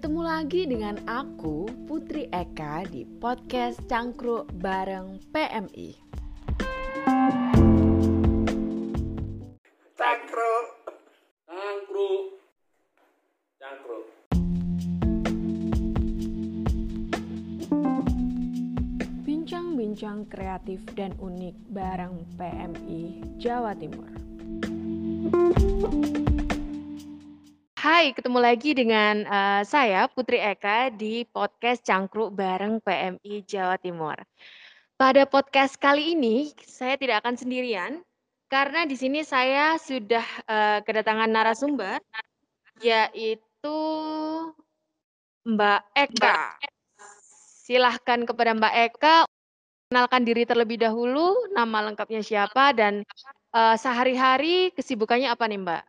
Ketemu lagi dengan aku, Putri Eka, di podcast Cangkruk bareng PMI. Cangkruk. Cangkruk. Cangkruk. Bincang-bincang kreatif dan unik bareng PMI Jawa Timur. Hai, ketemu lagi dengan uh, saya Putri Eka di podcast Cangkruk bareng PMI Jawa Timur. Pada podcast kali ini saya tidak akan sendirian karena di sini saya sudah uh, kedatangan narasumber yaitu Mbak Eka. Silahkan kepada Mbak Eka kenalkan diri terlebih dahulu, nama lengkapnya siapa dan uh, sehari-hari kesibukannya apa nih Mbak?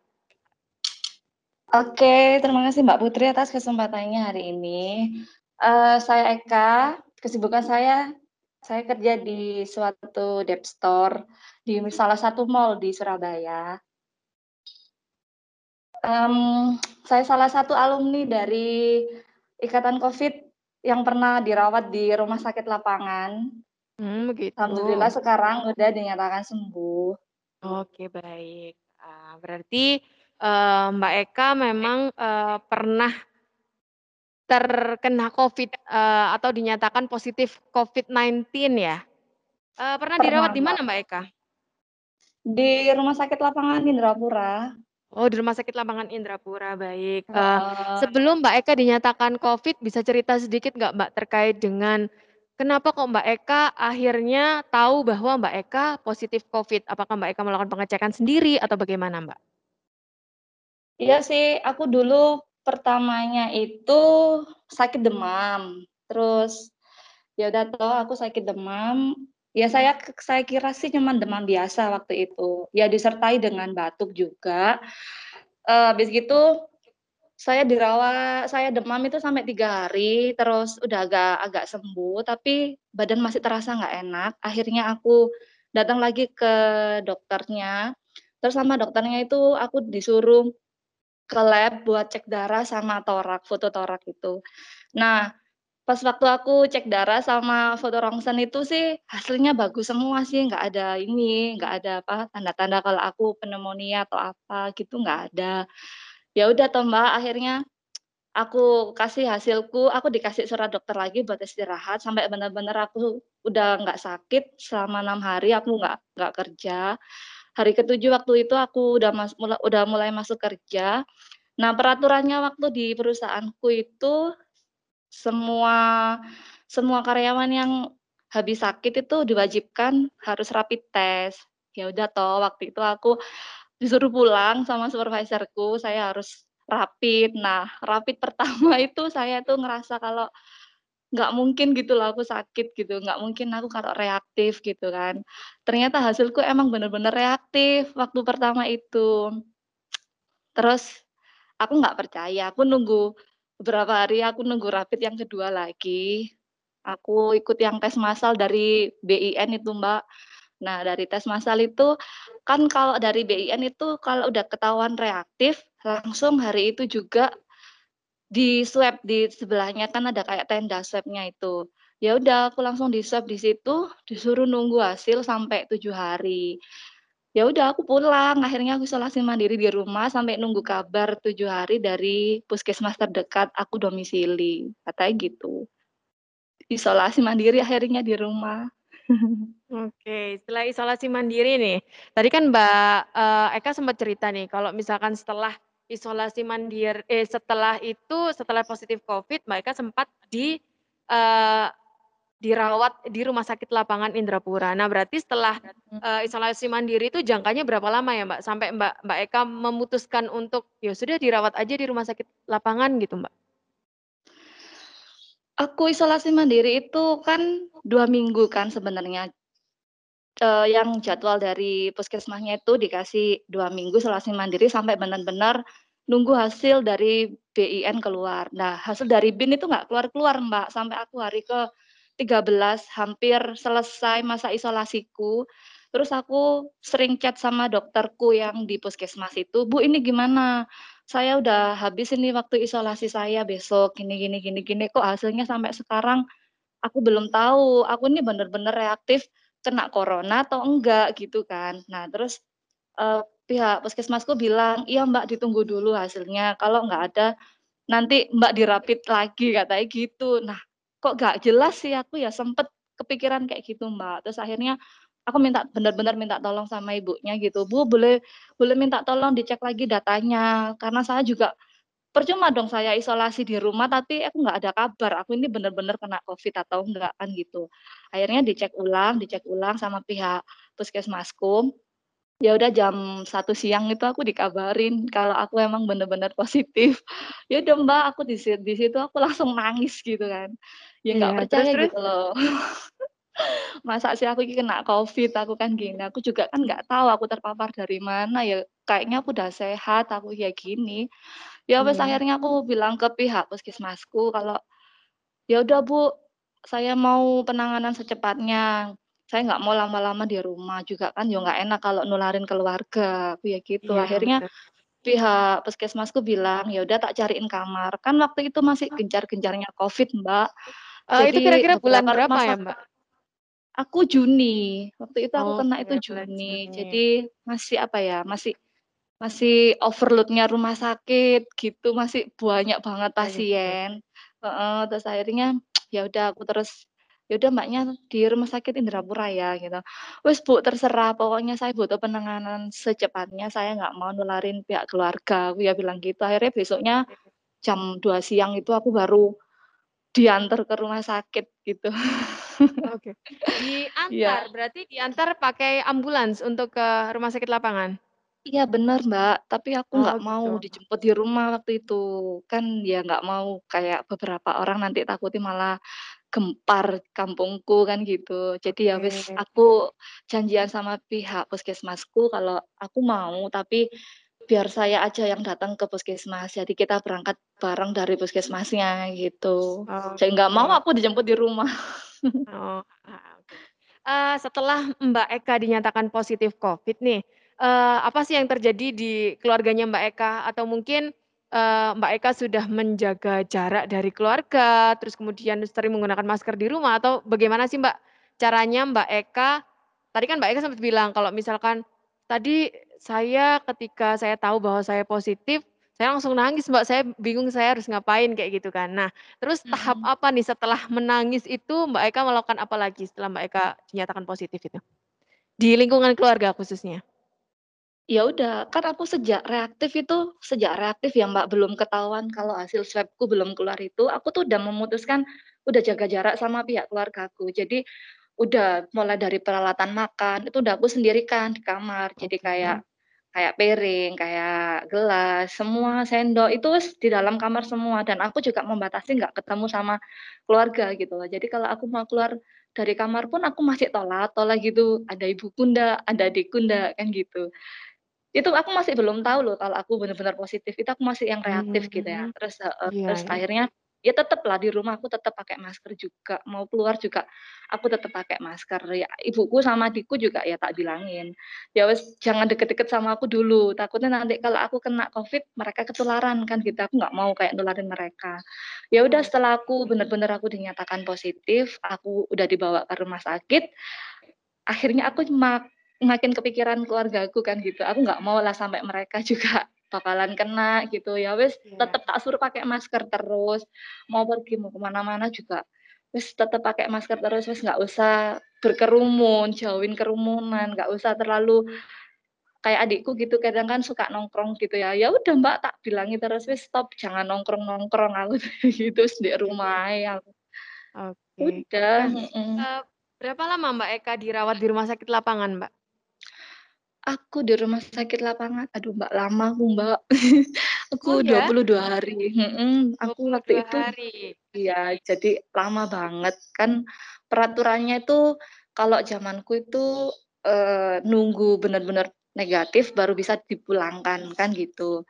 Oke, terima kasih Mbak Putri atas kesempatannya hari ini. Uh, saya Eka, kesibukan saya, saya kerja di suatu debt store di salah satu mall di Surabaya. Um, saya salah satu alumni dari Ikatan COVID yang pernah dirawat di rumah sakit lapangan. Hmm, begitu. Alhamdulillah sekarang udah dinyatakan sembuh. Oke, baik. Uh, berarti uh, Mbak Eka memang uh, pernah terkena COVID uh, atau dinyatakan positif COVID-19 ya? Uh, pernah, pernah dirawat di mana Mbak Eka? Di Rumah Sakit Lapangan Indrapura. Oh, di Rumah Sakit Lapangan Indrapura, baik. Uh, uh, sebelum Mbak Eka dinyatakan COVID, bisa cerita sedikit nggak Mbak terkait dengan kenapa kok Mbak Eka akhirnya tahu bahwa Mbak Eka positif COVID? Apakah Mbak Eka melakukan pengecekan sendiri atau bagaimana Mbak? Iya sih, aku dulu pertamanya itu sakit demam. Terus ya udah toh aku sakit demam. Ya saya saya kira sih cuma demam biasa waktu itu. Ya disertai dengan batuk juga. Uh, habis gitu saya dirawat, saya demam itu sampai tiga hari, terus udah agak agak sembuh, tapi badan masih terasa nggak enak. Akhirnya aku datang lagi ke dokternya, terus sama dokternya itu aku disuruh ke lab buat cek darah sama torak, foto torak itu. Nah, pas waktu aku cek darah sama foto rongsen itu sih hasilnya bagus semua sih, nggak ada ini, nggak ada apa tanda-tanda kalau aku pneumonia atau apa gitu nggak ada. Ya udah toh Mbak, akhirnya aku kasih hasilku, aku dikasih surat dokter lagi buat istirahat sampai benar-benar aku udah nggak sakit selama enam hari aku nggak nggak kerja hari ketujuh waktu itu aku udah mas mula, udah mulai masuk kerja. Nah, peraturannya waktu di perusahaanku itu semua semua karyawan yang habis sakit itu diwajibkan harus rapid test. Ya udah toh waktu itu aku disuruh pulang sama supervisorku, saya harus rapid. Nah, rapid pertama itu saya tuh ngerasa kalau nggak mungkin gitu loh aku sakit gitu, nggak mungkin aku kalau reaktif gitu kan. Ternyata hasilku emang bener-bener reaktif waktu pertama itu. Terus aku nggak percaya, aku nunggu beberapa hari aku nunggu rapid yang kedua lagi. Aku ikut yang tes massal dari BIN itu Mbak. Nah dari tes massal itu kan kalau dari BIN itu kalau udah ketahuan reaktif langsung hari itu juga di swab di sebelahnya kan ada kayak tenda swabnya itu. Ya udah aku langsung di swab di situ, disuruh nunggu hasil sampai tujuh hari. Ya udah aku pulang, akhirnya aku isolasi mandiri di rumah sampai nunggu kabar tujuh hari dari puskesmas terdekat aku domisili, katanya gitu. Isolasi mandiri akhirnya di rumah. Oke, setelah isolasi mandiri nih, tadi kan Mbak uh, Eka sempat cerita nih, kalau misalkan setelah isolasi mandiri eh setelah itu setelah positif Covid mereka sempat di uh, dirawat di rumah sakit lapangan Indrapura. Nah, berarti setelah uh, isolasi mandiri itu jangkanya berapa lama ya, Mbak? Sampai Mbak Mbak Eka memutuskan untuk ya sudah dirawat aja di rumah sakit lapangan gitu, Mbak? Aku isolasi mandiri itu kan dua minggu kan sebenarnya. Uh, yang jadwal dari puskesmasnya itu dikasih dua minggu isolasi mandiri sampai benar-benar nunggu hasil dari BIN keluar. Nah, hasil dari BIN itu nggak keluar-keluar, Mbak, sampai aku hari ke 13 hampir selesai masa isolasiku. Terus aku sering chat sama dokterku yang di puskesmas itu, "Bu, ini gimana? "Saya udah habis ini waktu isolasi saya besok, gini gini gini gini, kok hasilnya sampai sekarang aku belum tahu, aku ini bener-bener reaktif kena corona atau enggak," gitu kan. Nah terus, eee, pihak puskesmasku bilang, "Iya Mbak, ditunggu dulu hasilnya, kalau nggak ada nanti Mbak di-rapid lagi," katanya gitu. Nah, kok nggak jelas sih aku ya sempet kepikiran kayak gitu Mbak, terus akhirnya aku minta bener-bener minta tolong sama ibunya gitu, "Bu, boleh boleh minta tolong dicek lagi datanya, karena saya juga percuma dong saya isolasi di rumah tapi aku nggak ada kabar, aku ini bener-bener kena Covid atau enggak," kan gitu. Akhirnya dicek ulang dicek ulang sama pihak puskesmasku, ya udah jam 1.00 siang itu aku dikabarin kalau aku emang bener-bener positif. Ya udah Mbak, aku di sit di situ aku langsung nangis gitu kan, ya nggak terus percaya terus? gitu loh. Masa sih aku kena Covid, aku kan gini, aku juga kan nggak tahu aku terpapar dari mana ya, kayaknya aku udah sehat, aku kayak gini. Ya wes Iya. akhirnya aku bilang ke pihak puskesmasku kalau, "Ya udah Bu, saya mau penanganan secepatnya, saya nggak mau lama-lama di rumah juga kan ya nggak enak kalau nularin keluarga," aku ya gitu. Iya, Akhirnya betul. pihak puskesmasku bilang, "Ya udah tak cariin kamar," kan waktu itu masih Oh. gencar-gencarnya Covid Mbak, itu jadi kira-kira bulan berapa ya Mbak? Aku Juni, waktu itu aku kena Oke, itu Juni, Juni. jadi masih apa ya, masih masih overload-nya rumah sakit gitu, masih banyak banget Oh gitu. pasien heeh, terus akhirnya ya udah aku terus, "Ya udah Mbaknya di rumah sakit Indrapura ya," gitu. "Wes Bu, terserah pokoknya saya butuh penanganan secepatnya, saya nggak mau nularin pihak keluarga," aku ya bilang gitu. Akhirnya besoknya Oke. jam 2.00 siang itu aku baru diantar ke rumah sakit gitu. Oke, diantar, Iya. berarti diantar pakai ambulans untuk ke rumah sakit lapangan? Iya bener Mbak, tapi aku Oh nggak mau gitu. dijemput di rumah waktu itu, kan ya nggak mau kayak beberapa orang nanti takutnya malah gempar kampungku kan gitu. Jadi ya wis Oke. aku janjian sama pihak puskesmasku kalau aku mau, tapi biar saya aja yang datang ke puskesmas, jadi kita berangkat bareng dari puskesmasnya gitu. Jadi nggak mau Oke. aku dijemput di rumah. Oh, heeh, oke. Eee, setelah Mbak Eka dinyatakan positif Covid nih, eee, apa sih yang terjadi di keluarganya Mbak Eka? Atau mungkin, eee, Mbak Eka sudah menjaga jarak dari keluarga, terus kemudian sering menggunakan masker di rumah, atau bagaimana sih Mbak, caranya Mbak Eka tadi kan Mbak Eka sempet bilang kalau misalkan, "Tadi saya ketika saya tahu bahwa saya positif, saya langsung nangis Mbak, saya bingung saya harus ngapain," kayak gitu kan. Nah, terus tahap Mhm. apa nih setelah menangis itu Mbak Eka melakukan apa lagi setelah Mbak Eka dinyatakan positif itu? Di lingkungan keluarga khususnya? Ya udah, kan aku sejak reaktif itu sejak reaktif ya Mbak, belum ketahuan kalau hasil swab-ku belum keluar itu, aku tuh udah memutuskan, udah jaga jarak sama pihak keluargaku. Jadi, udah mulai dari peralatan makan, itu udah aku sendirikan di kamar. Jadi Oke. kayak kayak piring, kayak gelas, semua sendok, itu di dalam kamar semua, dan aku juga membatasi nggak ketemu sama keluarga gitu loh. Jadi kalau aku mau keluar dari kamar pun aku masih tolat-tolah gitu, "Ada ibuku ndak? Ada adikku ndak?" Kan gitu. Itu aku masih belum tahu loh kalau aku bener-bener positif, itu aku masih yang reaktif gitu ya. Mmm, Terus heeh, iya terus iya. akhirnya ya teteplah di rumah aku tetep pakai masker juga, mau keluar juga aku tetep pakai masker. Ya ibuku sama adikku juga ya tak bilangin, "Ya wis jangan deket-deket sama aku dulu, takutnya nanti kalau aku kena Covid mereka ketularan," kan gitu, aku nggak mau kayak nularin mereka. Ya udah setelah aku Oke. bener-bener aku dinyatakan positif, aku udah dibawa ke rumah sakit, akhirnya aku mak makin kepikiran keluargaku kan gitu, aku nggak maulah sampai mereka juga bakalan kena gitu. Ya wis Iya. tetep tak suruh pakai masker terus, mau pergi, mau ke mana-mana juga wis tetep pakai masker terus, wis nggak usah berkerumun, jauhin kerumunan, nggak usah terlalu kayak adikku gitu kadang kan suka nongkrong gitu ya, ya udah Mbak tak bilangin terus, "Wis stop, jangan nongkrong-nongkrong," aku gitu, "wis ndek rumah aku." Oke. Udah, eee, berapa lama Mbak Eka dirawat di rumah sakit lapangan, Mbak? Aku di rumah sakit lapangan, aduh Mbak, lama aku Mbak. Aku Oh dua ya? puluh dua hari dua aku waktu dua itu hari. iya, jadi lama banget. Kan peraturannya itu kalau zamanku itu, eee, nunggu bener-bener negatif baru bisa dipulangkan, kan gitu.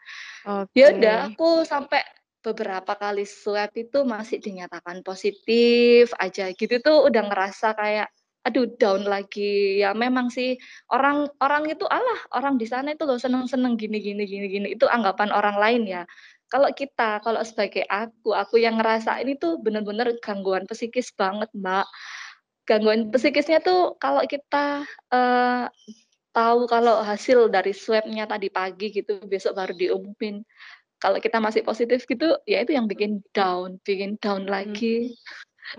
Ya udah aku sampai beberapa kali swab itu masih dinyatakan positif aja gitu tuh udah ngerasa kayak aduh down lagi. Ya memang sih orang orang itu, "Alah orang di sana itu loh seneng-seneng gini gini gini gini." Itu anggapan orang lain ya. Kalau kita, kalau sebagai aku, aku yang ngerasain itu bener-bener gangguan psikis banget, Mbak. Gangguan psikisnya tuh kalau kita, eee, tahu kalau hasil dari swab-nya tadi pagi gitu, besok baru diumumin. Kalau kita masih positif gitu, ya itu yang bikin down, bikin down Mmm. lagi.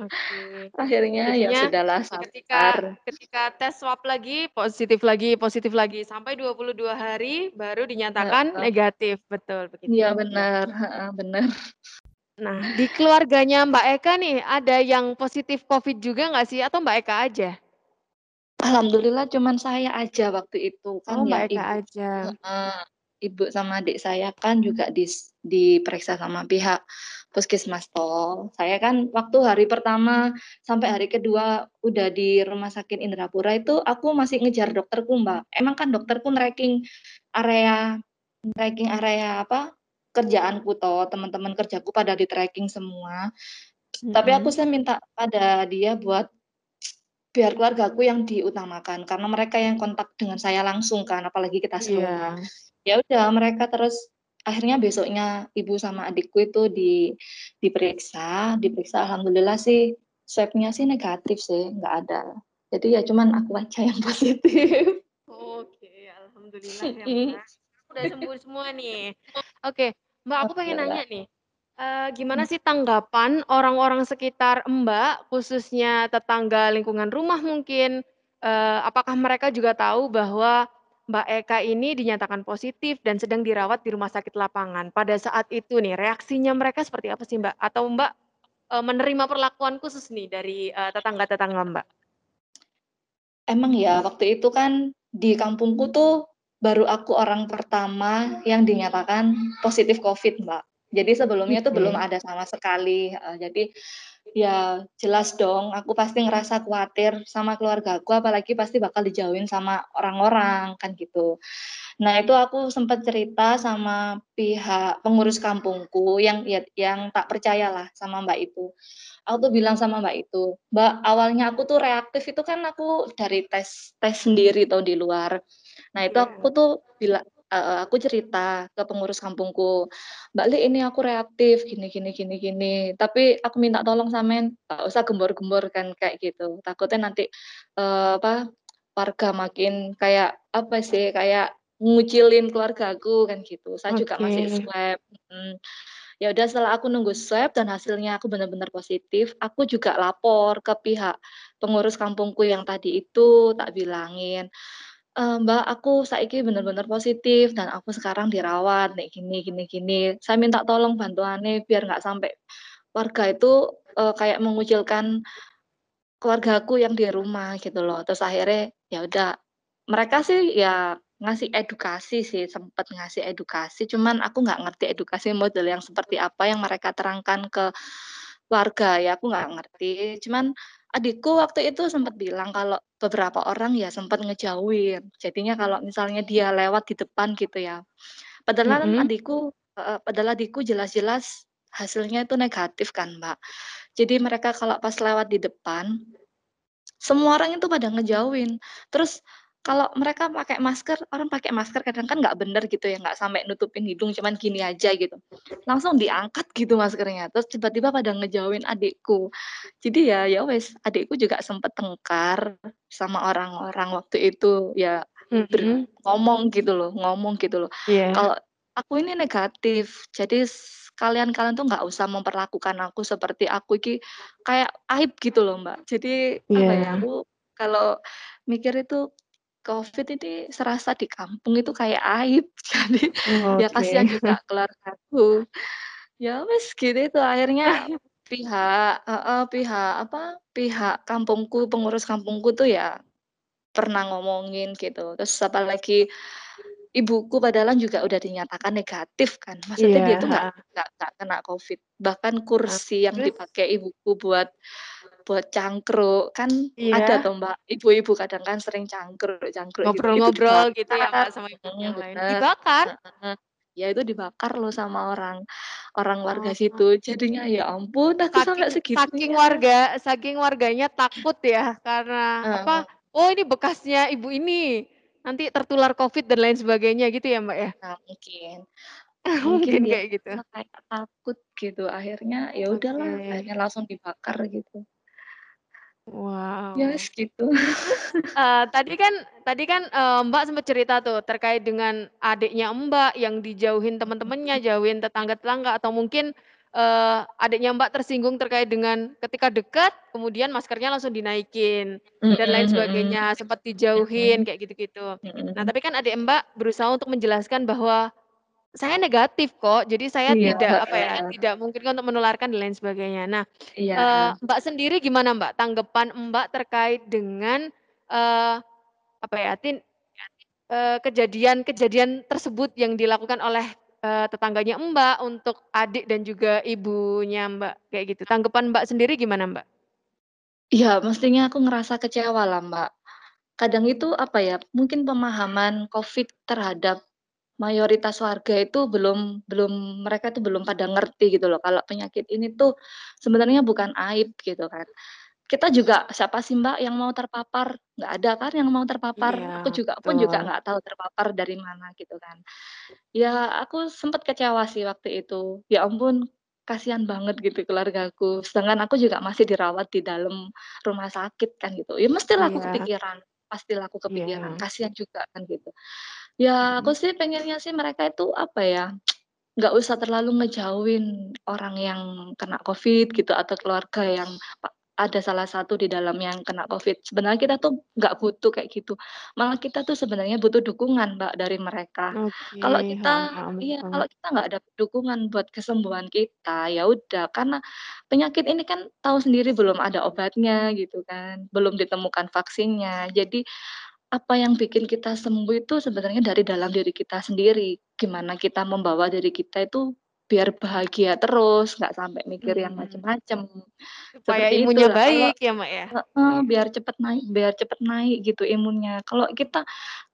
Oke. Akhirnya ya Jadinya sudahlah ketika sabar. ketika tes swab lagi, positif lagi positif lagi, sampai 22 hari baru dinyatakan negatif, betul Iya begitu. bener, heeh, bener. Nah, di keluarganya Mbak Eka nih, ada yang positif Covid juga nggak sih atau Mbak Eka aja? Alhamdulillah cuman saya aja waktu itu, kan Oh, ya Mbak Eka ibu aja. heeh, ibu sama adik saya kan juga dis diperiksa sama pihak puskesmas toh. Saya kan waktu hari pertama sampai hari kedua udah di Rumah Sakit Indrapura itu aku masih ngejar dokterku, Mbak. Emang kan dokterku tracking area tracking area apa, kerjaanku toh, teman-teman kerjaku pada di-tracking semua. Tapi aku Mhm. sih minta pada dia buat biar keluargaku yang diutamakan, karena mereka yang kontak dengan saya langsung kan, apalagi kita. Iya. Ya udah mereka terus akhirnya besoknya ibu sama adikku itu di diperiksa diperiksa alhamdulillah sih swab-nya sih negatif sih, nggak ada. Jadi ya cuman aku aja yang positif. Oke, alhamdulillah ya. Udah sembuh semua nih. Oke, Mbak, aku pengen nanya nih, eee, gimana sih tanggapan orang-orang sekitar Mbak, khususnya tetangga lingkungan rumah mungkin, eee, apakah mereka juga tahu bahwa Mbak Eka ini dinyatakan positif dan sedang dirawat di rumah sakit lapangan? Pada saat itu nih, reaksinya mereka seperti apa sih, Mbak? Atau Mbak, eee, menerima perlakuan khusus nih dari, eee, tetangga-tetangga Mbak? Emang ya, waktu itu kan di kampungku tuh baru aku orang pertama yang dinyatakan positif Covid, Mbak. Jadi sebelumnya tuh belum ada sama sekali, heeh. Jadi ya jelas dong aku pasti ngerasa kuatir sama keluargaku, apalagi pasti bakal dijauhin sama orang-orang, kan gitu. Nah itu aku sempet cerita sama pihak pengurus kampungku yang ya yang tak percayalah sama Mbak itu. Aku tuh bilang sama Mbak itu, "Mbak, awalnya aku tuh reaktif itu kan aku dari tes tes sendiri toh di luar." Nah itu aku Iya. tuh bila heeh, aku cerita ke pengurus kampungku, "Mbak Li, ini aku reaktif gini gini gini gini, tapi aku minta tolong sampean nggak usah gembor-gembor," kan kayak gitu. Takutnya nanti, eee, apa, warga makin kayak apa sih, kayak ngucilin keluargaku kan gitu. Saya juga masih swab, mhm. Ya udah setelah aku nunggu swab dan hasilnya aku bener-bener positif, aku juga lapor ke pihak pengurus kampungku yang tadi itu, tak bilangin, "Mbak, aku saiki bener-bener positif dan aku sekarang dirawat nek gini gini gini. Saya minta tolong bantuane biar nggak sampai warga itu, kayak mengucilkan keluargaku yang di rumah," gitu loh. Terus akhirnya ya udah, mereka sih ya ngasih edukasi sih, sempet ngasih edukasi, cuman aku nggak ngerti edukasi model yang seperti apa yang mereka terangkan ke warga ya, aku nggak ngerti. Cuman adikku waktu itu sempet bilang kalau beberapa orang ya sempet ngejauhin. Jadinya kalau misalnya dia lewat di depan gitu ya, padahal kan Mhm. adikku padahal adikku jelas-jelas hasilnya itu negatif kan, Mbak. Jadi mereka kalau pas lewat di depan, semua orang itu pada ngejauhin. Terus kalau mereka pakai masker, orang pakai masker kadang kan nggak bener gitu ya, nggak sampai nutupin hidung, cuman gini aja gitu. Langsung diangkat gitu maskernya, terus tiba-tiba pada ngejauhin adikku. Jadi ya ya wes, adikku juga sempet tengkar sama orang-orang waktu itu, ya ber Mhm. ngomong gitu loh ngomong gitu loh, Iya. kalau aku ini negatif, jadi kalian-kalian tuh nggak usah memperlakukan aku seperti aku iki kayak aib gitu loh, Mbak. Jadi apa ya, Iya. aku kalau mikir itu Covid ini serasa di kampung itu kayak aib. Jadi ya Oke. kasihan juga keluargaku. Ya wes gitu itu akhirnya pihak heeh, pihak apa, pihak kampungku, pengurus kampungku tuh ya pernah ngomongin gitu. Terus apalagi ibuku padahal juga udah dinyatakan negatif kan, maksudnya dia Iya, tuh nggak nggak kena Covid. Bahkan kursi yang terus? dipakai ibuku buat buat cangkruk, kan ada Iya. tuh, Mbak, ibu-ibu kadang kan sering cangkruk cangkruk gitu, Ngobrol-ngobrol gitu ya, dibakar Mbak, sama ibu yang lain. Dibakar? ya itu dibakar loh sama orang orang warga Oh. situ. Jadinya ya ampun aku sampai Saking saking segitunya. warga saking warganya takut ya karena Heeh. apa, "Oh ini bekasnya ibu ini, nanti tertular Covid," dan lain sebagainya gitu ya, Mbak, ya? Nah mungkin, mungkin Mungkin kayak gitu. kayak takut gitu akhirnya ya udahlah Oke. akhirnya langsung dibakar gitu. Ya Wow. wis gitu. Eee, tadi kan tadi kan, eee, Mbak sempet cerita tuh terkait dengan adiknya Mbak yang dijauhin temen-temennya, Mhm. jauhin tetangga-tetangga atau mungkin, eee, adiknya Mbak tersinggung terkait dengan ketika dekat kemudian maskernya langsung dinaikin dan lain mhm. sebagainya, sempet dijauhin Mhm. kayak gitu-gitu. Nah Mhm. tapi kan adik Mbak berusaha untuk menjelaskan bahwa, "Saya negatif kok, jadi saya Iya, tidak apa ya, heeh. tidak memungkinkan untuk menularkan," dan lain sebagainya. Nah, eee, Iya. Mbak sendiri gimana Mbak, tanggapan Mbak terkait dengan, eee, apa ya, tin eee, kejadian-kejadian tersebut yang dilakukan oleh, eee, tetangganya Mbak untuk adik dan juga ibunya Mbak, kayak gitu. Tanggapan Mbak sendiri gimana, Mbak? Iya, mestinya aku ngerasa kecewa lah, Mbak. Kadang itu, apa ya, mungkin pemahaman Covid terhadap mayoritas warga itu belum belum mereka tuh belum pada ngerti gitu loh, kalau penyakit ini tuh sebenarnya bukan aib gitu kan. Kita juga siapa sih, Mbak, yang mau terpapar? Nggak ada kan yang mau terpapar. Aku Iya, juga pun juga betul. nggak tahu terpapar dari mana gitu kan. Ya aku sempet kecewa sih waktu itu. Ya ampun, kasihan banget gitu keluargaku, sedangkan aku juga masih dirawat di dalam rumah sakit kan gitu. Ya mestilah aku Iya. kepikiran pastilah aku kepikiran, Iya. kasihan juga kan gitu. Ya aku Mhm. sih pengennya sih mereka itu, apa ya, nggak usah terlalu ngejauhin orang yang kena Covid gitu atau keluarga yang ada salah satu di dalam yang kena Covid. Sebenarnya kita tuh nggak butuh kayak gitu, malah kita tuh sebenarnya butuh dukungan, Mbak, dari mereka. Oke, Kalau kita iya, kalau kita nggak dapet dukungan buat kesembuhan kita, ya udah, karena penyakit ini kan tahu sendiri belum ada obatnya gitu kan, belum ditemukan vaksinnya. Jadi apa yang bikin kita sembuh itu sebenarnya dari dalam diri kita sendiri, gimana kita membawa diri kita itu biar bahagia terus, nggak sampai mikir yang Mmm. macem-macem. Supaya Seperti imunnya itulah, kalau baik ya, Mbak, ya? heeh, Oke. biar cepet naik biar cepet naik gitu imunnya. Kalau kita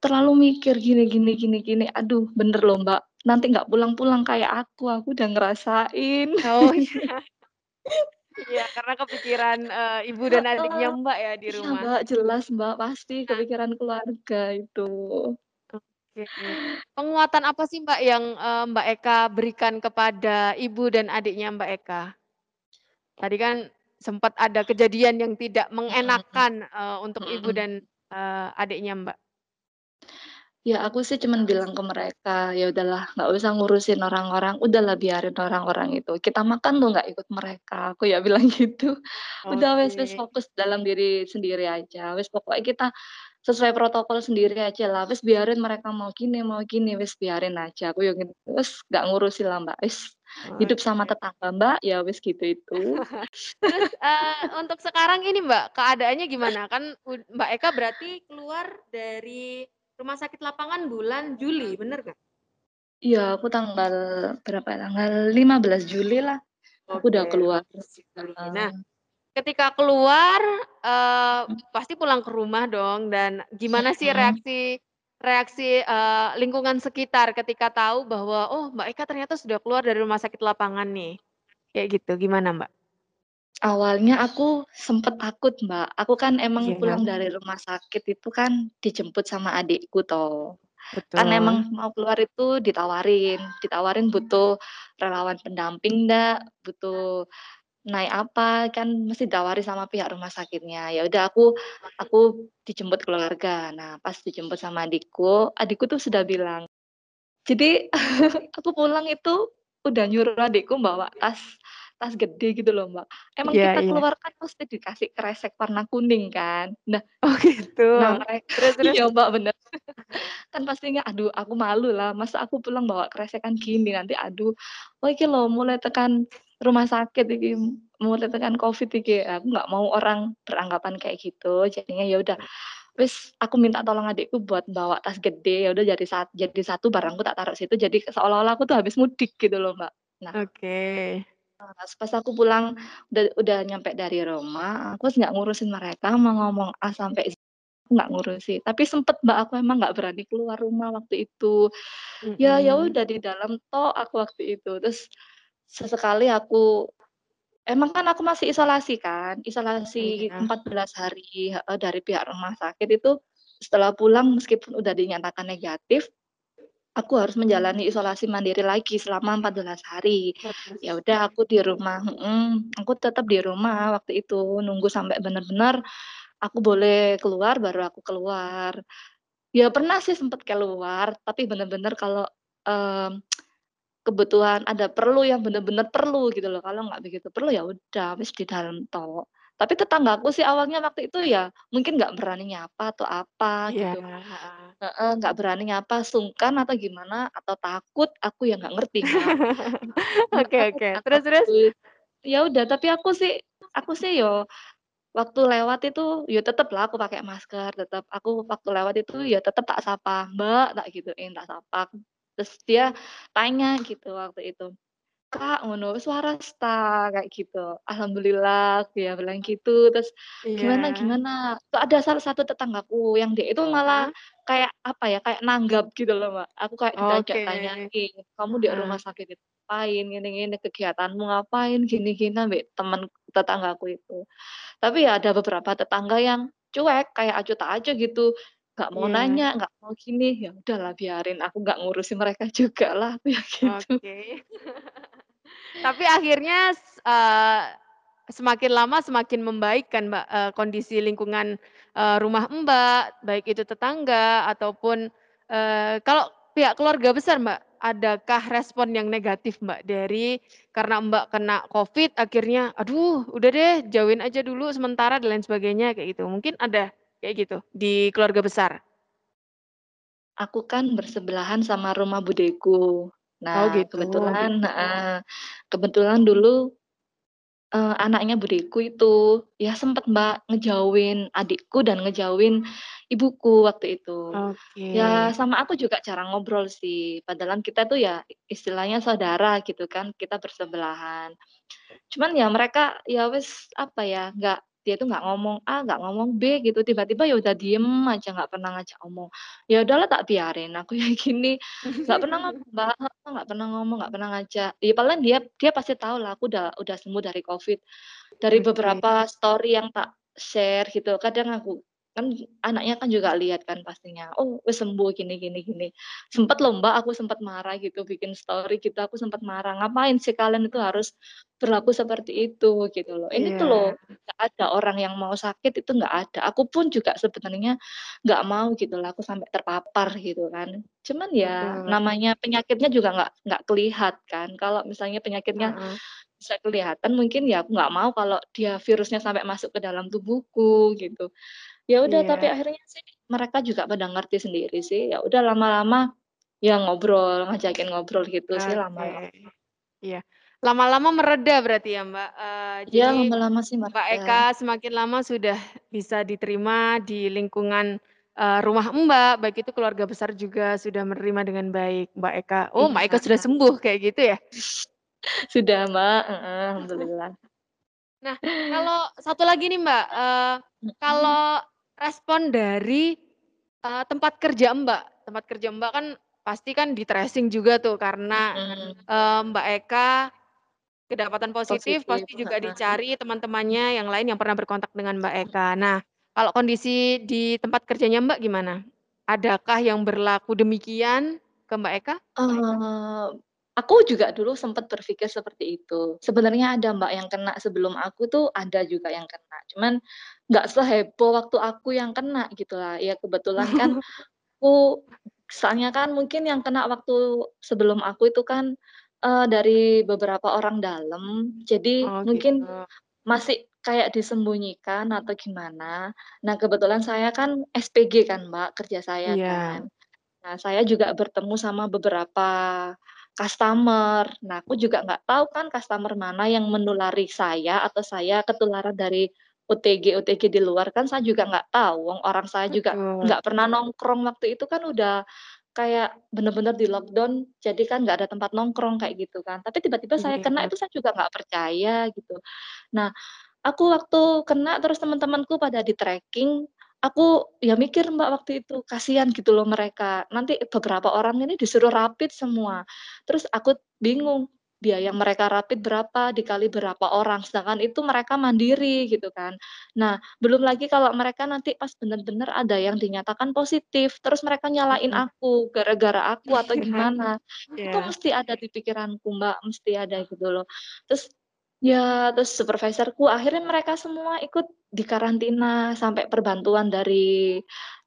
terlalu mikir gini gini gini gini, aduh bener loh, Mbak, nanti nggak pulang-pulang kayak aku, aku udah ngerasain. Oh iya. Iya, karena kepikiran, eee, ibu dan adiknya. Mbak ya di Iya, rumah. Mbak, jelas, Mbak, pasti Nah kepikiran keluarga itu. Oke. Penguatan apa sih, Mbak, yang, eee, Mbak Eka berikan kepada ibu dan adiknya Mbak Eka? Tadi kan sempet ada kejadian yang tidak Mhm. mengenakan, eee, untuk ibu Mhm. dan, eee, adiknya, Mbak. Ya aku sih cuman bilang ke mereka, "Ya udahlah nggak usah ngurusin orang-orang, udahlah biarin orang-orang itu, kita makan tuh nggak ikut mereka," aku ya bilang gitu. "Udah wes wes fokus dalam diri sendiri aja, wes pokoknya kita sesuai protokol sendiri ajalah, wes biarin mereka mau gini mau gini, wes biarin aja," aku yang gitu. Wes nggak ngurusin lah, Mbak, wes hidup sama tetangga, Mbak, ya wes gitu itu. Terus, eee, untuk sekarang ini, Mbak, keadaannya gimana? Kan Mbak Eka berarti keluar dari rumah sakit lapangan bulan Juli, bener nggak? Iya, aku tanggal berapa ya, tanggal 15 Juli lah, aku udah keluar. 15 Juli. Nah, ketika keluar, Mhm. pasti pulang ke rumah dong dan gimana sih reaksi reaksi, eee, lingkungan sekitar ketika tahu bahwa, "Oh, Mbak Eka ternyata sudah keluar dari rumah sakit lapangan nih." Kayak gitu, gimana, Mbak? Awalnya aku sempet takut, Mbak, aku kan emang Iya. pulang dari rumah sakit itu kan dijemput sama adikku toh. Kan Betul. emang mau keluar itu ditawarin ditawarin butuh relawan pendamping ndak, butuh naik apa, kan mesti ditawari sama pihak rumah sakitnya. Ya udah aku aku dijemput keluarga. Nah pas dijemput sama adikku, adikku tuh sudah bilang jadi aku pulang itu udah nyuruh adikku bawa tas tas gede gitu loh, Mbak. Emang Iya kita iya. keluar kan mesti dikasih kresek warna kuning kan. Nah Oh gitu, nah merek terus terus? iya, Mbak, bener. Kan pastinya aduh aku malu lah, masa aku pulang bawa kresekan gini, nanti aduh, "Oh iki lho mulai tekan rumah sakit iki, mulai tekan Covid iki," aku nggak mau orang beranggapan kayak gitu. Jadinya ya udah, wes aku minta tolong adikku buat bawa tas gede, ya udah jadi sat jadi satu barangku tak taruh situ, jadi seolah-olah aku tuh habis mudik gitu loh, Mbak. Nah Oke. Pas pas aku pulang udah udah nyampe dari rumah, aku nggak ngurusin mereka mau ngomong A sampai Z. nggak ngurusi. Tapi sempet Mbak, aku emang nggak berani keluar rumah waktu itu. Ya ya Mhm. udah di dalam tok aku waktu itu. Terus sesekali aku emang kan aku masih isolasi kan, isolasi Iya. 14 hari dari pihak rumah sakit itu, setelah pulang meskipun udah dinyatakan negatif, aku harus menjalani isolasi mandiri lagi selama 14 hari. Ya udah aku di rumah mhm, aku tetap di rumah waktu itu, nunggu sampai bener-bener aku boleh keluar, baru aku keluar. Ya pernah sih sempet keluar, tapi bener-bener kalau, mmm, kebutuhan ada perlu yang bener-bener perlu gitu loh, kalau nggak begitu perlu, ya udah wis di dalam tok. Tapi tetanggaku sih awalnya waktu itu ya mungkin nggak berani nyapa atau apa Iya, gitu. nggak berani nyapa, sungkan atau gimana, atau takut, aku yang nggak ngerti. Oke oke, terus terus? Ya udah, tapi aku sih aku sih yo waktu lewat itu ya teteplah aku pakai masker, tetep aku waktu lewat itu ya tetep tak sapa, "Mbak," tak gituin, tak sapa. Terus dia tanya gitu waktu itu, "Kak," ngono, "wis waras ta?" Kayak gitu. "Alhamdulillah," dia bilang gitu. Terus, "Gimana Iya. gimana?" Tuh ada salah satu tetanggaku yang dia itu malah Heeh. kayak apa ya, kayak nanggap gitu loh, Mbak. Aku kayak Oke, tanyain, "Kamu di rumah heeh. sakit itu ngapain? Gini gini, kegiatanmu ngapain?" Gini gini, ambek temen tetanggaku itu. Tapi ya ada beberapa tetangga yang cuek, kayak acuh tak acuh gitu, nggak mau Iya. nanya, nggak mau gini, ya udahlah biarin, aku nggak ngurusi mereka jugalah, aku ya gitu. Oke. Tapi akhirnya eee, semakin lama semakin membaik kan, Mbak, eee, kondisi lingkungan, eee, rumah Mbak, baik itu tetangga ataupun, eee, kalau pihak keluarga besar, Mbak, adakah respon yang negatif, Mbak, dari karena Mbak kena Covid akhirnya, "Aduh udah deh jauhin aja dulu sementara," dan lain sebagainya kayak gitu, mungkin ada kayak gitu di keluarga besar? Aku kan bersebelahan sama rumah budeku. Oh Nah, gitu. kebetulan heeh, kebetulan dulu, eee, anaknya budeku itu, ya sempet Mbak, ngejauhin adikku dan ngejauhin ibuku waktu itu. Ya Oke. sama aku juga jarang ngobrol sih, padahal kita tuh ya istilahnya saudara gitu kan, kita bersebelahan. Cuman ya mereka ya wis apa ya, nggak dia tuh nggak ngomong A, nggak ngomong B gitu, tiba-tiba ya udah diem aja, nggak pernah ngajak ngomong. Ya udahlah tak biarin, aku yang gini, nggak pernah ngomong nggak pernah ngomong, nggak pernah ngajak. Ya paling dia dia pasti tahulah aku udah udah sembuh dari Covid. Dari beberapa story yang tak share gitu, kadang aku kan anaknya kan juga lihat kan pastinya, "Oh wis sembuh gini gini gini." Sempet loh Mbak, aku sempet marah gitu, bikin story gitu, aku sempet marah, "Ngapain sih kalian itu harus berlaku seperti itu?" Gitu loh. Ini tuh loh, Iya. nggak ada orang yang mau sakit itu nggak ada. Aku pun juga sebenarnya nggak mau gitu loh, aku sampai terpapar gitu kan. Cuman ya Betul. namanya penyakitnya juga nggak nggak kelihat kan. Kalau misalnya penyakitnya Heeh. bisa kelihatan mungkin ya aku nggak mau kalau dia virusnya sampai masuk ke dalam tubuhku gitu. Ya udah tapi Iya. akhirnya sih mereka juga pada ngerti sendiri sih, ya udah lama-lama ya ngobrol, ngajakin ngobrol gitu sih Oke. lama-lama. Iya. Lama-lama mereda berarti ya, Mbak, eee, Iya jadi lama-lama sih Mbak. Eka semakin lama sudah bisa diterima di lingkungan, eee, rumah Mbak, baik itu keluarga besar juga sudah menerima dengan baik Mbak Eka. Oh Mbak Eka Iya. sudah sembuh kayak gitu ya? Sudah Mbak, heeh, alhamdulillah. Nah, kalau satu lagi nih Mbak, eee, Mhm. kalau respon dari, eee, tempat kerja Mbak, tempat kerja Mbak kan pasti kan di-tracing juga tuh karena, Mhm. eee, Mbak Eka kedapatan positif, Positif, pasti juga dicari teman-temannya yang lain yang pernah berkontak dengan Mbak Eka. Nah, kalau kondisi di tempat kerjanya Mbak gimana? Adakah yang berlaku demikian ke Mbak Eka? Eee, aku juga dulu sempet berpikir seperti itu. Sebenarnya ada Mbak yang kena sebelum aku tuh ada juga yang kena, cuman nggak seheboh waktu aku yang kena gitulah. Ya kebetulan kan aku soalnya kan mungkin yang kena waktu sebelum aku itu kan, eee, dari beberapa orang dalam, jadi Oh mungkin gitu. masih kayak disembunyikan atau gimana. Nah kebetulan saya kan SPG kan Mbak, kerja saya Iya. kan. Nah saya juga bertemu sama beberapa customer. Nah aku juga nggak tahu kan customer mana yang menulari saya atau saya ketularan dari OTG-OTG di luar kan saya juga nggak tahu, wong orang saya juga nggak pernah nongkrong waktu itu kan udah kayak bener-bener di-lockdown, jadi kan nggak ada tempat nongkrong kayak gitu kan. Tapi tiba-tiba saya kena Iya. itu saya juga nggak percaya gitu. Nah, aku waktu kena terus temen-temenku pada di-tracking, Aku ya mikir Mbak waktu itu, kasihan gitu loh mereka, nanti beberapa orang ini disuruh rapid semua. Terus aku bingung, biaya mereka rapid berapa, dikali berapa orang, sedangkan itu mereka mandiri gitu kan. Nah, belum lagi kalau mereka nanti pas bener-bener ada yang dinyatakan positif, terus mereka nyalain aku, gara-gara aku atau gimana. Itu Iya. mesti ada di pikiranku Mbak, mesti ada gitu loh. Terus ya, terus supervisorku akhirnya mereka semua ikut dikarantina, sampai perbantuan dari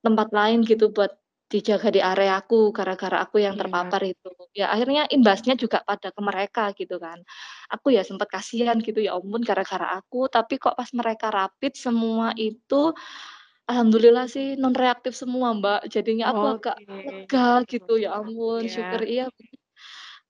tempat lain gitu buat dijaga di areaku, gara-gara aku yang Iya. terpapar itu. Ya akhirnya imbasnya juga pada ke mereka gitu kan. Aku ya sempet kasihan gitu, ya ampun gara-gara aku, tapi kok pas mereka rapid semua itu, alhamdulillah sih non reaktif semua Mbak, jadinya aku agak Oke, lega gitu, ya ampun syukur iya. iya,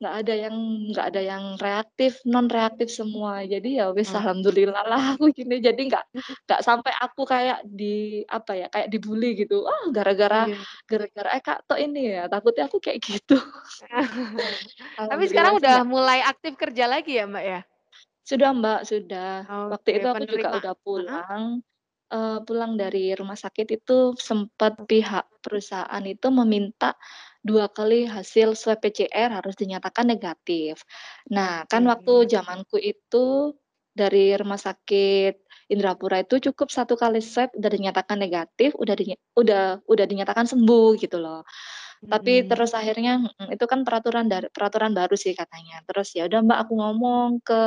nggak ada yang nggak ada yang reaktif, non reaktif semua. Jadi ya wis alhamdulillah lah aku gini, jadi nggak nggak sampai aku kayak di apa ya, kayak dibully gitu, "Ah gara-gara Iya. gara-gara Eka tok ini ya?" Takutnya aku kayak gitu. Tapi sekarang udah mulai aktif kerja lagi ya, Mbak, ya? Sudah Mbak, sudah. Waktu Oke, itu aku juga penerima udah heeh? pulang, eee, pulang dari rumah sakit itu sempet Oke. pihak perusahaan itu meminta 2 kali hasil swab PCR harus dinyatakan negatif. Nah, kan waktu zamanku itu dari rumah sakit Indrapura itu cukup 1 kali swab udah dinyatakan negatif, udah dinya udah udah dinyatakan sembuh gitu loh. Tapi Mhm. terus akhirnya mhm, itu kan peraturan dar peraturan baru sih katanya. Terus ya udah Mbak, aku ngomong ke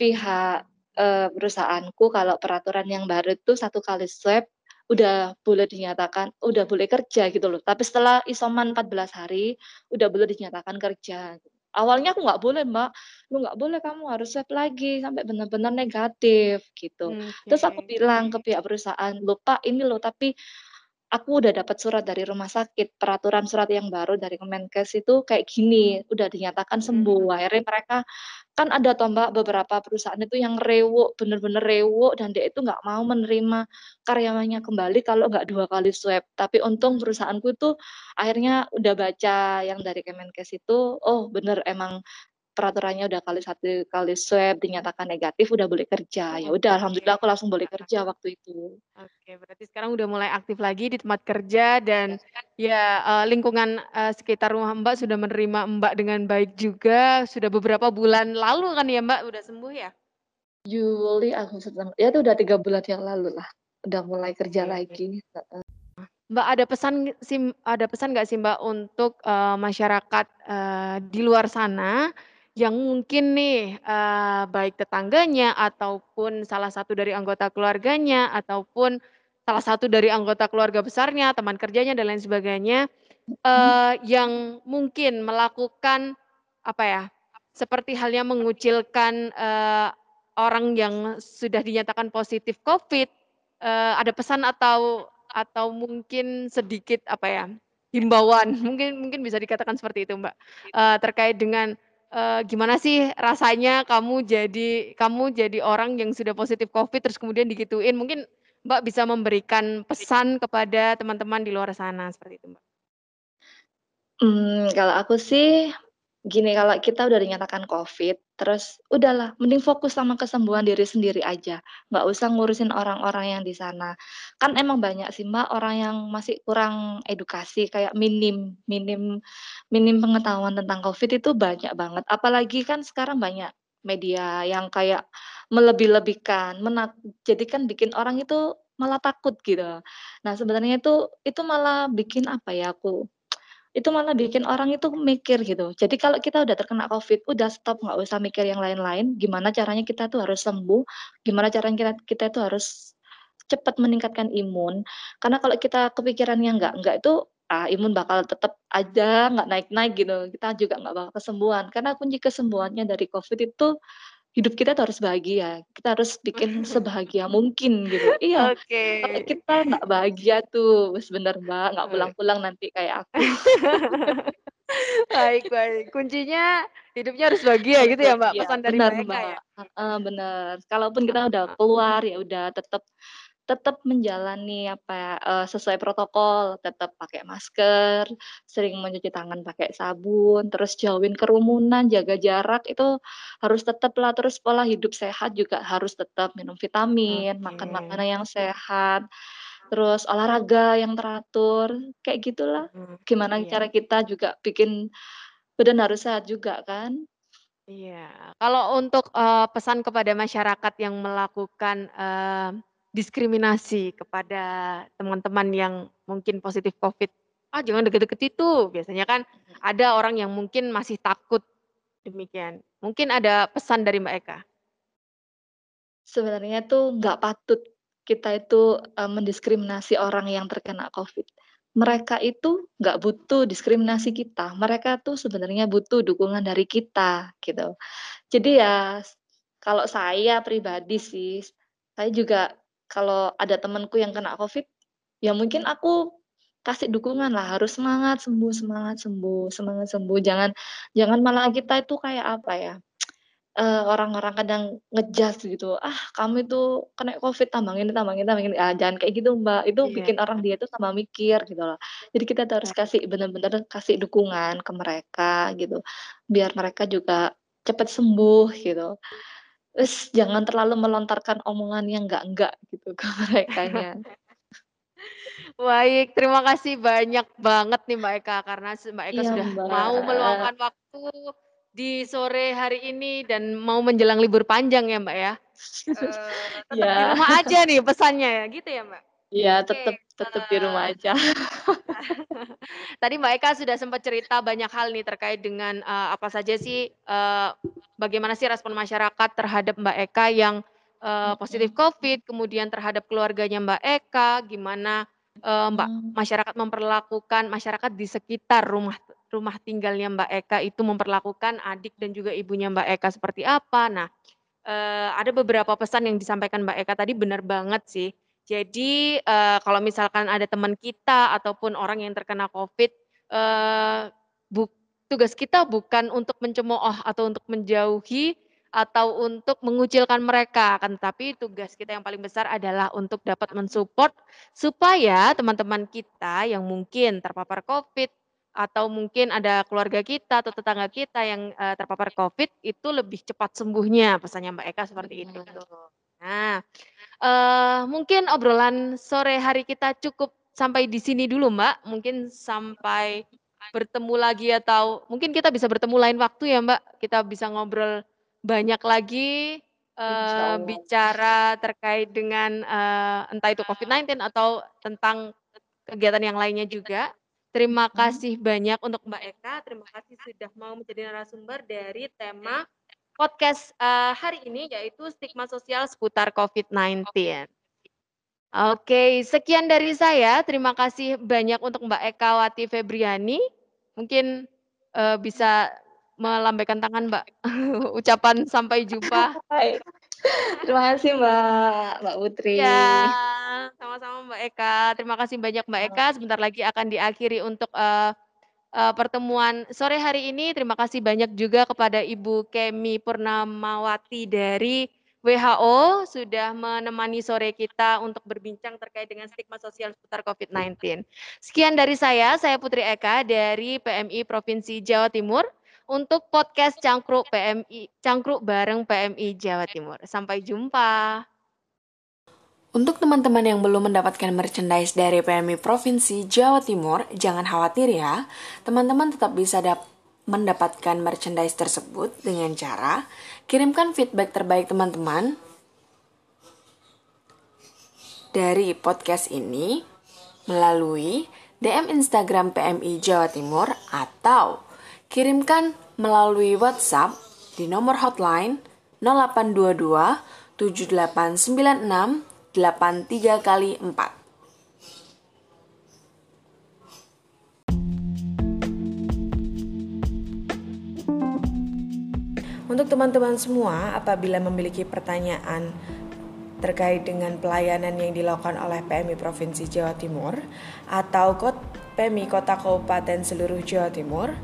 pihak, eee, perusahaanku kalau peraturan yang baru itu 1 kali swab udah boleh dinyatakan udah boleh kerja gitu loh. Tapi setelah isoman 14 hari, udah boleh dinyatakan kerja. Awalnya aku nggak boleh Mbak, "Loh nggak boleh, kamu harus swab lagi sampai bener-bener negatif," gitu. Terus aku bilang ke pihak perusahaan, "Loh Pak, ini loh tapi aku udah dapat surat dari rumah sakit, peraturan surat yang baru dari Kemenkes itu kayak gini, udah dinyatakan Mhm. sembuh." Akhirnya mereka kan ada toh Mbak, beberapa perusahaan itu yang rewok, bener-bener rewok dan dia itu nggak mau menerima karyawannya kembali kalau nggak 2 kali swab. Tapi untung perusahaanku itu akhirnya udah baca yang dari Kemenkes itu, oh bener emang peraturannya udah kali 1 kali swab dinyatakan negatif udah boleh kerja. Ya udah alhamdulillah aku langsung boleh kerja waktu itu. Oke, berarti sekarang udah mulai aktif lagi di tempat kerja dan ya, eee, lingkungan, eee, sekitar rumah Mbak sudah menerima Mbak dengan baik juga, sudah beberapa bulan lalu kan ya Mbak, udah sembuh ya? Juli, Agustus, September, ya itu udah 3 bulan yang lalu lah, udah mulai kerja Oke. lagi. Mbak, ada pesan sim ada pesan nggak sih Mbak untuk, eee, masyarakat, eee, di luar sana yang mungkin nih, eee, baik tetangganya ataupun salah satu dari anggota keluarganya ataupun salah satu dari anggota keluarga besarnya, teman kerjanya dan lain sebagainya, eee, yang mungkin melakukan apa ya, seperti halnya mengucilkan, eee, orang yang sudah dinyatakan positif Covid, eee, ada pesan atau atau mungkin sedikit apa ya, himbauan mungkin mungkin bisa dikatakan seperti itu Mbak, eee, terkait dengan, eee, gimana sih rasanya kamu jadi kamu jadi orang yang sudah positif Covid terus kemudian digituin, mungkin Mbak bisa memberikan pesan kepada teman-teman di luar sana, seperti itu Mbak. Mmm, kalau aku sih, gini, kalau kita udah dinyatakan Covid, terus udahlah mending fokus sama kesembuhan diri sendiri aja, nggak usah ngurusin orang-orang yang di sana. Kan emang banyak sih Mbak, orang yang masih kurang edukasi, kayak minim minim minim pengetahuan tentang Covid itu banyak banget, apalagi kan sekarang banyak media yang kayak melebih-lebihkan, menak jadi kan bikin orang itu malah takut gitu. Nah sebenarnya itu itu malah bikin apa ya, aku itu malah bikin orang itu mikir gitu. Jadi kalau kita udah terkena Covid, udah stop, nggak usah mikir yang lain-lain, gimana caranya kita tuh harus sembuh, gimana caranya kita kita itu harus cepat meningkatkan imun. Karena kalau kita kepikiran yang enggak-enggak itu, ah, imun bakal tetep aja nggak naik-naik gitu, kita juga nggak bakal kesembuhan. Karena kunci kesembuhannya dari Covid itu, hidup kita tuh harus bahagia, kita harus bikin sebahagia mungkin gitu. Iya, Oke. kalau kita nggak bahagia tuh, bener Mbak, nggak Eee pulang-pulang nanti kayak aku. Baik baik, kuncinya hidupnya harus bahagia gitu ya Mbak, pesan dari bener mereka Mbak, ya? heeh, bener. Kalaupun kita udah keluar, ya udah tetep tetep menjalani apa eee, sesuai protokol, tetep pakai masker, sering mencuci tangan pakai sabun, terus jauhin kerumunan, jaga jarak, itu harus tetep lah. Terus pola hidup sehat juga harus tetap, minum vitamin, makan Oke. makanan yang sehat. terus olahraga yang teratur, kayak gitulah. Mhm, Gimana iya. cara kita juga bikin badan harus sehat juga kan. Iya, kalau untuk, eee, pesan kepada masyarakat yang melakukan, eee, diskriminasi kepada teman-teman yang mungkin positif Covid, "Ah, jangan deket-deket itu," biasanya kan ada orang yang mungkin masih takut, demikian. Mungkin ada pesan dari Mbak Eka? Sebenarnya tuh nggak patut kita itu, eee, mendiskriminasi orang yang terkena Covid. Mereka itu nggak butuh diskriminasi kita, mereka tuh sebenarnya butuh dukungan dari kita, gitu. Jadi ya, kalau saya pribadi sih, saya juga kalau ada temenku yang kena Covid, ya mungkin aku kasih dukungan lah, "Harus semangat, sembuh semangat sembuh, semangat sembuh." Jangan jangan malah kita itu kayak apa ya, eee, orang-orang kadang nge-judge gitu, "Ah, kamu itu kena Covid, tambah ini tambah ini tambah ini." Ah, jangan kayak gitu, Mbak, itu Iya. bikin orang dia itu tambah mikir gitu loh. Jadi kita harus Benar. kasih bener-bener kasih dukungan ke mereka gitu, biar mereka juga cepet sembuh gitu. Terus jangan terlalu melontarkan omongan yang enggak-enggak gitu ke merekanya. Baik, terima kasih banyak banget nih Mbak Eka, karena Mbak Eka Iya, sudah mau Mbak. meluangkan waktu di sore hari ini dan mau menjelang libur panjang ya, Mbak, ya. Eee, tetap di Iya. rumah aja nih pesannya ya, gitu ya, Mbak? Iya, Oke, tetep tetep di rumah eee, aja. tadi Mbak Eka sudah sempat cerita banyak hal nih terkait dengan, eee, apa saja sih, eee, bagaimana sih respon masyarakat terhadap Mbak Eka yang, eee, positif Mhm. Covid, kemudian terhadap keluarganya Mbak Eka, gimana, eee, Mbak Mhm. masyarakat memperlakukan masyarakat di sekitar rumah rumah tinggalnya Mbak Eka itu memperlakukan adik dan juga ibunya Mbak Eka seperti apa. Nah, eee, ada beberapa pesan yang disampaikan Mbak Eka tadi bener banget sih. Jadi, eee, kalau misalkan ada teman kita ataupun orang yang terkena Covid, buk tugas kita bukan untuk mencemooh atau untuk menjauhi atau untuk mengucilkan mereka, akan tetapi tugas kita yang paling besar adalah untuk dapat men-support supaya teman-teman kita yang mungkin terpapar Covid atau mungkin ada keluarga kita atau tetangga kita yang, eee, terpapar Covid itu lebih cepat sembuhnya, pesannya Mbak Eka seperti itu tuh. Nah, eee, mungkin obrolan sore hari kita cukup sampai di sini dulu, Mbak, mungkin sampai bertemu lagi atau mungkin kita bisa bertemu lain waktu ya, Mbak, kita bisa ngobrol banyak lagi, Insyaallah. bicara terkait dengan, eee, entah itu Covid-19 atau tentang kegiatan yang lainnya juga. Terima Mhm. kasih banyak untuk Mbak Eka, terima kasih sudah mau menjadi narasumber dari tema podcast, eee, hari ini, yaitu stigma sosial seputar Covid-19. Oke, sekian dari saya, terima kasih banyak untuk Mbak Eka Wati Febriani, mungkin, eee, bisa melambaikan tangan, Mbak, ucapan sampai jumpa. Baik. Terima kasih, Mbak, Mbak Putri. Iya, sama-sama Mbak Eka, terima kasih banyak Mbak Eka, sebentar lagi akan diakhiri untuk, eee eee, pertemuan sore hari ini. Terima kasih banyak juga kepada Ibu Kemi Purnamawati dari WHO sudah menemani sore kita untuk berbincang terkait dengan stigma sosial seputar Covid-19. Sekian dari saya, saya Putri Eka dari PMI Provinsi Jawa Timur untuk podcast Cangkruk PMI Cangkruk bareng PMI Jawa Timur. Sampai jumpa. Untuk teman-teman yang belum mendapatkan merchandise dari PMI Provinsi Jawa Timur, jangan khawatir ya. Teman-teman tetap bisa dap mendapatkan merchandise tersebut dengan cara kirimkan feedback terbaik teman-teman dari podcast ini melalui DM Instagram PMI Jawa Timur atau kirimkan melalui WhatsApp di nomor hotline 0822 7896 83 kali 4. Untuk teman-teman semua, apabila memiliki pertanyaan terkait dengan pelayanan yang dilakukan oleh PMI Provinsi Jawa Timur atau PMI Kota Kabupaten seluruh Jawa Timur,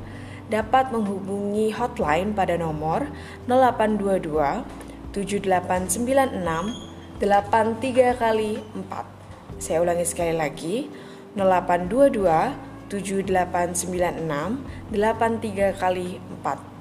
dapat menghubungi hotline pada nomor 0822 7896 83 kali 4. Saya ulangi sekali lagi, 0822 7896 83 kali 4.